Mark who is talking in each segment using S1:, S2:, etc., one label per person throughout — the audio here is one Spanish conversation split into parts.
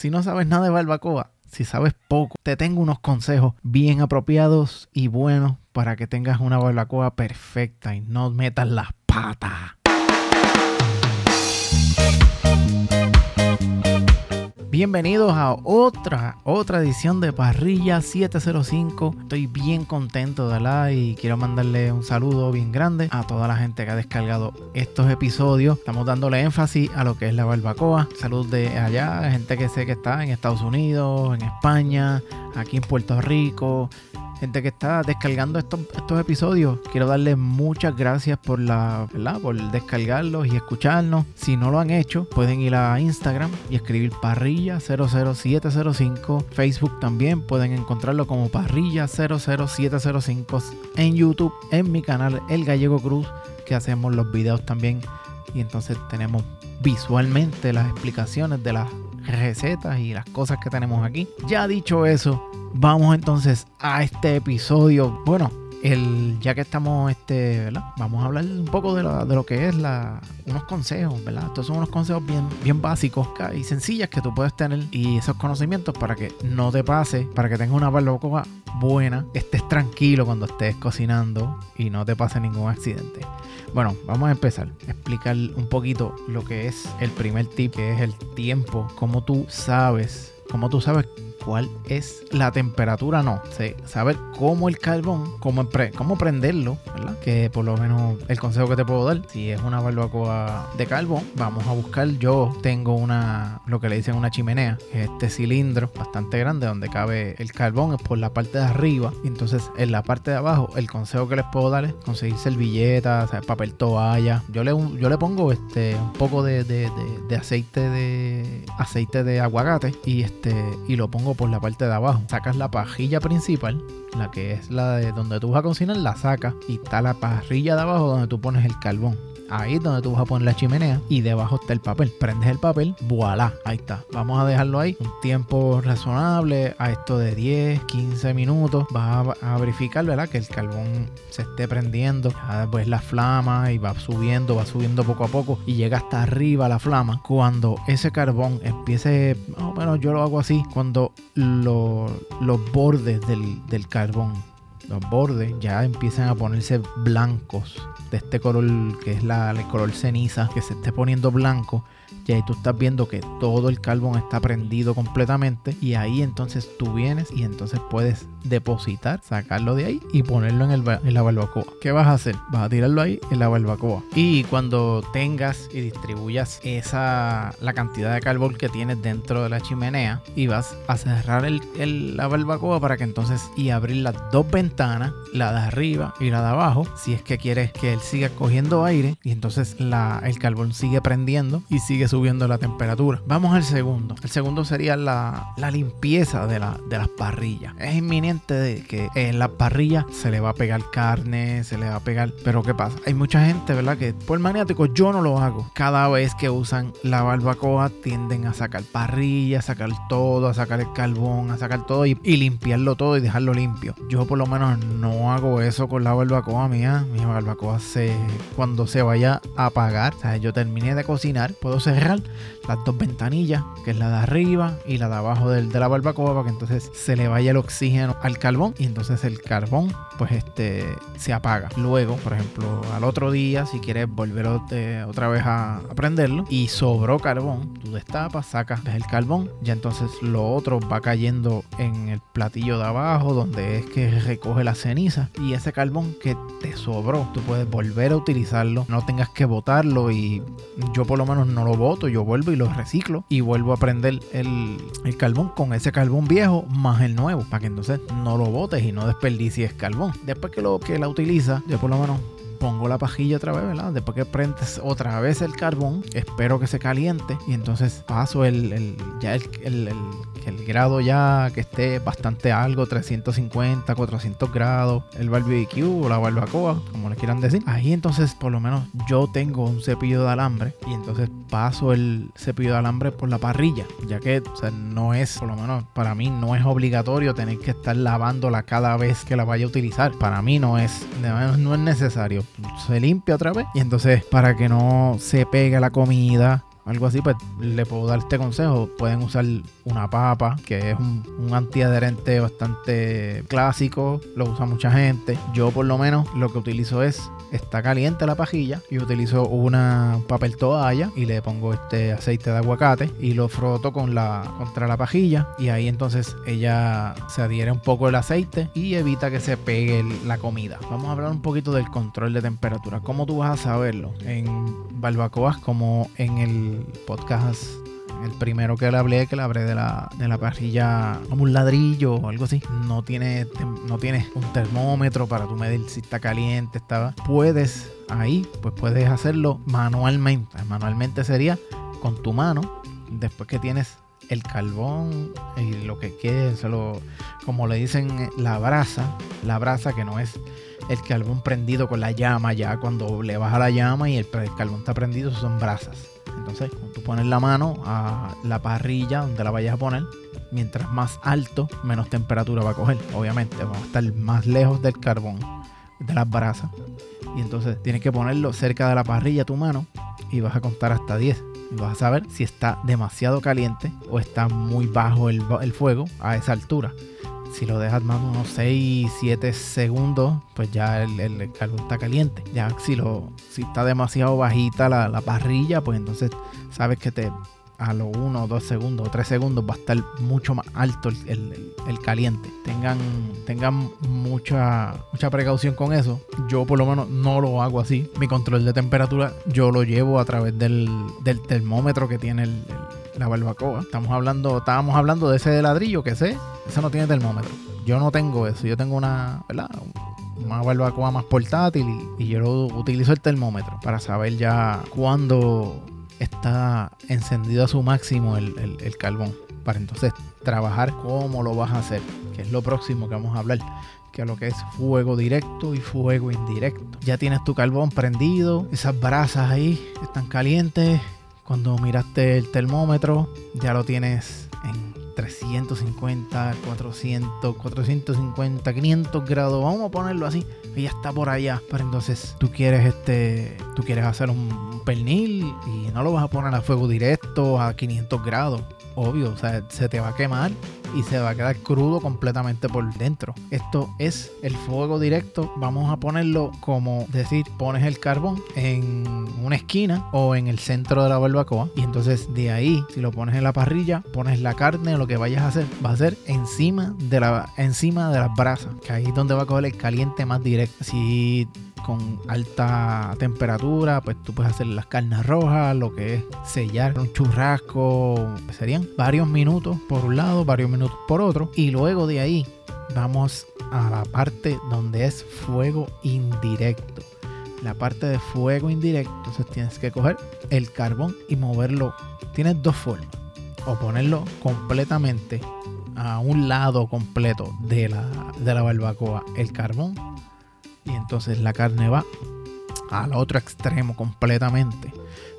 S1: Si no sabes nada de barbacoa, si sabes poco, te tengo unos consejos bien apropiados y buenos para que tengas una barbacoa perfecta y no metas las patas. Bienvenidos a otra, otra edición de Parrilla 705. Estoy bien contento la y quiero mandarle un saludo bien grande a toda la gente que ha descargado estos episodios. Estamos dándole énfasis a lo que es la barbacoa. Salud de allá, gente que sé que está en Estados Unidos, en España, aquí en Puerto Rico, gente que está descargando estos, estos episodios. Quiero darles muchas gracias por la, por descargarlos y escucharnos. Si no lo han hecho, pueden ir a Instagram y escribir parrilla 00705. Facebook también pueden encontrarlo como parrilla 00705 en YouTube, en mi canal El Gallego Cruz, que hacemos los videos también. Y entonces tenemos visualmente las explicaciones de las recetas y las cosas que tenemos aquí. Ya dicho eso, vamos entonces a este episodio. Bueno, el, ya que estamos, este, ¿verdad? Vamos a hablar un poco de, lo que es la, unos consejos, ¿verdad? Estos son unos consejos bien, bien básicos y sencillas que tú puedes tener y esos conocimientos para que no te pase, para que tengas una barbacoa buena, estés tranquilo cuando estés cocinando y no te pase ningún accidente. Bueno, vamos a empezar explicar un poquito lo que es el primer tip, que es el tiempo, cómo tú sabes, cómo tú sabes cuál es la temperatura, no. saber cómo el carbón, cómo, cómo prenderlo. Que por lo menos el consejo que te puedo dar, si es una barbacoa de carbón, vamos a buscar. Yo tengo una, lo que le dicen una chimenea, este cilindro bastante grande donde cabe el carbón, es por la parte de arriba. Entonces en la parte de abajo, el consejo que les puedo dar es conseguir servilletas, papel toalla. Yo le, yo le pongo este, un poco de, de, de aceite de aceite de aguacate y este y lo pongo por la parte de abajo. Sacas la pajilla principal, la que es la de donde tú vas a cocinar, la sacas y está la parrilla de abajo donde tú pones el carbón. Ahí es donde tú vas a poner la chimenea y debajo está el papel. Prendes el papel, voilà, ahí está. Vamos a dejarlo ahí un tiempo razonable, a esto de 10, 15 minutos. Vas a, verificar, ¿verdad? Que el carbón se esté prendiendo. después la flama y va subiendo, va subiendo poco a poco y llega hasta arriba la flama. Cuando ese carbón empiece, más o menos yo lo hago así, cuando los bordes del, del carbón los bordes ya empiezan a ponerse blancos de este color que es la, el color ceniza que se esté poniendo blanco y ahí tú estás viendo que todo el carbón está prendido completamente y ahí entonces tú vienes y entonces puedes depositar, sacarlo de ahí y ponerlo en, el, en la barbacoa. ¿Qué vas a hacer? Vas a tirarlo ahí en la barbacoa. Y cuando tengas y distribuyas esa la cantidad de carbón que tienes dentro de la chimenea y vas a cerrar el, la barbacoa para que entonces y abrir las dos ventanas, la de arriba y la de abajo, si es que quieres que él siga cogiendo aire y entonces la, el carbón sigue prendiendo y sigue subiendo la temperatura. Vamos al segundo. El segundo sería la, limpieza de, la, de las parrillas. Es inminente de que en la parrilla se le va a pegar carne, se le va a pegar... Pero ¿qué pasa? Hay mucha gente, ¿verdad? Que por maniático yo no lo hago. Cada vez que usan la barbacoa tienden a sacar parrilla, a sacar todo, a sacar el carbón, a sacar todo y, limpiarlo todo y dejarlo limpio. Yo por lo menos no hago eso con la barbacoa mía. Mi barbacoa se... Cuando se vaya a apagar, o sea, yo terminé de cocinar, puedo las dos ventanillas, que es la de arriba y la de abajo de, de la barbacoa, para que entonces se le vaya el oxígeno al carbón y entonces el carbón pues este se apaga. Luego, por ejemplo, al otro día, si quieres volver otra vez a, prenderlo y sobró carbón, tú destapas, sacas el carbón, ya entonces lo otro va cayendo en el platillo de abajo donde es que recoge la ceniza y ese carbón que te sobró, tú puedes volver a utilizarlo, no tengas que botarlo y yo por lo menos no lo yo vuelvo y lo reciclo y vuelvo a prender el, carbón con ese carbón viejo más el nuevo, para que entonces no lo botes y no desperdicies carbón. Después que lo que la utiliza, yo por lo menos pongo la pajilla otra vez, ¿verdad? Después que prendes otra vez el carbón, espero que se caliente y entonces paso el, el ya el, el, el, grado ya que esté bastante algo, 350, 400 grados, el barbecue o la barbacoa, como le quieran decir. Ahí entonces por lo menos yo tengo un cepillo de alambre y entonces paso el cepillo de alambre por la parrilla, ya que o sea, no es, por lo menos para mí no es obligatorio tener que estar lavándola cada vez que la vaya a utilizar. Para mí no es, no es necesario se limpia otra vez. Y entonces, para que no se pegue la comida, algo así, pues le puedo dar este consejo. Pueden usar una papa, que es un, un antiadherente bastante clásico, lo usa mucha gente. Yo por lo menos lo que utilizo es está caliente la pajilla y utilizo una papel toalla y le pongo este aceite de aguacate y lo froto con la contra la pajilla y ahí entonces ella se adhiere un poco el aceite y evita que se pegue la comida. Vamos a hablar un poquito del control de temperatura. ¿Cómo tú vas a saberlo? En barbacoas como en el podcast el primero que le hablé, que le hablé de la, de la parrilla como un ladrillo o algo así, no tiene, no tiene un termómetro para tu medir si está caliente, estaba. Puedes ahí, pues puedes hacerlo manualmente. Manualmente sería con tu mano, después que tienes el carbón y lo que quede, solo, como le dicen, la brasa, la brasa que no es el carbón prendido con la llama, ya cuando le baja la llama y el, el carbón está prendido, son brasas. Entonces, tú pones la mano a la parrilla donde la vayas a poner, mientras más alto, menos temperatura va a coger. Obviamente, va a estar más lejos del carbón, de las brasas. Y entonces tienes que ponerlo cerca de la parrilla tu mano y vas a contar hasta 10. Y vas a saber si está demasiado caliente o está muy bajo el fuego a esa altura si lo dejas más unos 6, 7 segundos, pues ya el, carbón está caliente. Ya si lo si está demasiado bajita la, parrilla, pues entonces sabes que te a los 1, 2 segundos o 3 segundos va a estar mucho más alto el, caliente. Tengan, tengan mucha, mucha precaución con eso. Yo por lo menos no lo hago así. Mi control de temperatura yo lo llevo a través del, del termómetro que tiene el, la barbacoa. Estamos hablando, estábamos hablando de ese de ladrillo que sé, ese no tiene termómetro. Yo no tengo eso, yo tengo una, ¿verdad? Una barbacoa más portátil y, yo utilizo el termómetro para saber ya cuándo está encendido a su máximo el, el carbón. Para entonces trabajar cómo lo vas a hacer, que es lo próximo que vamos a hablar que lo que es fuego directo y fuego indirecto. Ya tienes tu carbón prendido, esas brasas ahí están calientes, cuando miraste el termómetro, ya lo tienes en 350, 400, 450, 500 grados. Vamos a ponerlo así. Y ya está por allá. Pero entonces tú quieres este, tú quieres hacer un pernil y no lo vas a poner a fuego directo a 500 grados obvio, o sea, se te va a quemar y se va a quedar crudo completamente por dentro. Esto es el fuego directo. Vamos a ponerlo como decir, pones el carbón en una esquina o en el centro de la barbacoa y entonces de ahí, si lo pones en la parrilla, pones la carne o lo que vayas a hacer, va a ser encima de la encima de las brasas, que ahí es donde va a coger el caliente más directo. Si con alta temperatura, pues tú puedes hacer las carnes rojas, lo que es sellar un churrasco, serían varios minutos por un lado, varios minutos por otro, y luego de ahí vamos a la parte donde es fuego indirecto. La parte de fuego indirecto, entonces tienes que coger el carbón y moverlo. Tienes dos formas. O ponerlo completamente a un lado completo de la, de la barbacoa, el carbón, y entonces la carne va al otro extremo completamente.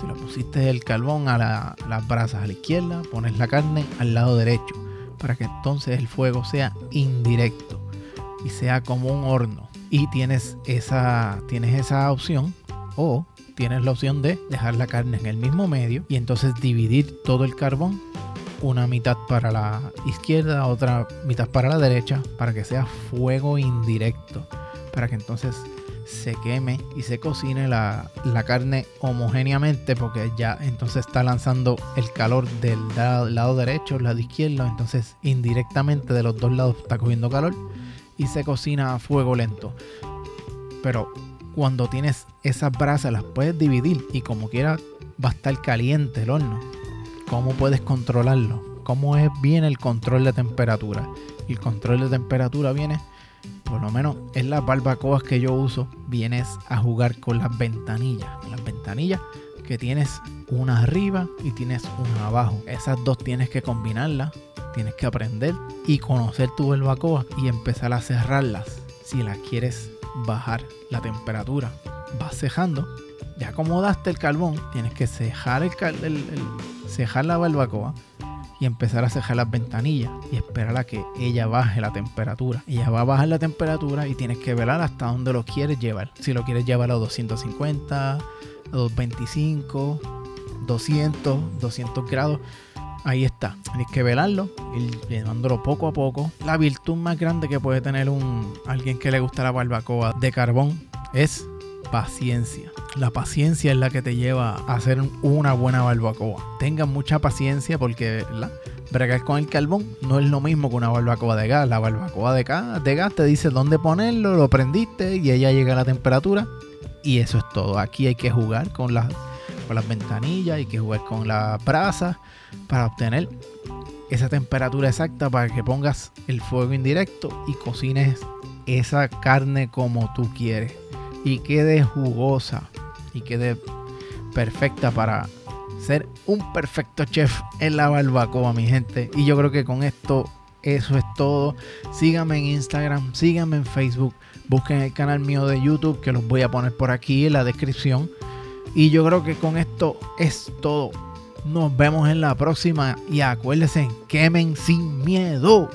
S1: Si lo pusiste el carbón a las brasas a la izquierda, pones la carne al lado derecho para que entonces el fuego sea indirecto y sea como un horno. Y tienes esa, tienes esa opción o tienes la opción de dejar la carne en el mismo medio y entonces dividir todo el carbón una mitad para la izquierda, otra mitad para la derecha, para que sea fuego indirecto para que entonces se queme y se cocine la, carne homogéneamente porque ya entonces está lanzando el calor del lado, derecho, lado izquierdo, entonces indirectamente de los dos lados está cogiendo calor y se cocina a fuego lento. Pero cuando tienes esas brasas las puedes dividir y como quiera va a estar caliente el horno. ¿Cómo puedes controlarlo? ¿Cómo es bien el control de temperatura? El control de temperatura viene por lo menos en las barbacoas que yo uso, vienes a jugar con las ventanillas. Las ventanillas que tienes una arriba y tienes una abajo. Esas dos tienes que combinarlas, tienes que aprender y conocer tu barbacoa y empezar a cerrarlas. Si las quieres bajar la temperatura, vas cejando. Ya acomodaste el carbón, tienes que cejar, el, cejar la barbacoa y empezar a cerrar las ventanillas y esperar a que ella baje la temperatura. Ella va a bajar la temperatura y tienes que velar hasta dónde lo quieres llevar. Si lo quieres llevar a 250, a 225, 200, 200 grados. Ahí está. Tienes que velarlo, ir llevándolo poco a poco. La virtud más grande que puede tener un alguien que le gusta la barbacoa de carbón es paciencia. La paciencia es la que te lleva a hacer una buena barbacoa. Tengan mucha paciencia porque ¿verdad? bregar con el carbón no es lo mismo que una barbacoa de gas. La barbacoa de gas, te dice dónde ponerlo, lo prendiste y ella llega a la temperatura. Y eso es todo. Aquí hay que jugar con las, ventanillas, hay que jugar con la brasa para obtener esa temperatura exacta para que pongas el fuego indirecto y cocines esa carne como tú quieres y quede jugosa y quede perfecta para ser un perfecto chef en la barbacoa, mi gente. Y yo creo que con esto eso es todo. Síganme en Instagram, síganme en Facebook, busquen el canal mío de YouTube que los voy a poner por aquí en la descripción. Y yo creo que con esto es todo. Nos vemos en la próxima y acuérdense, quemen sin miedo.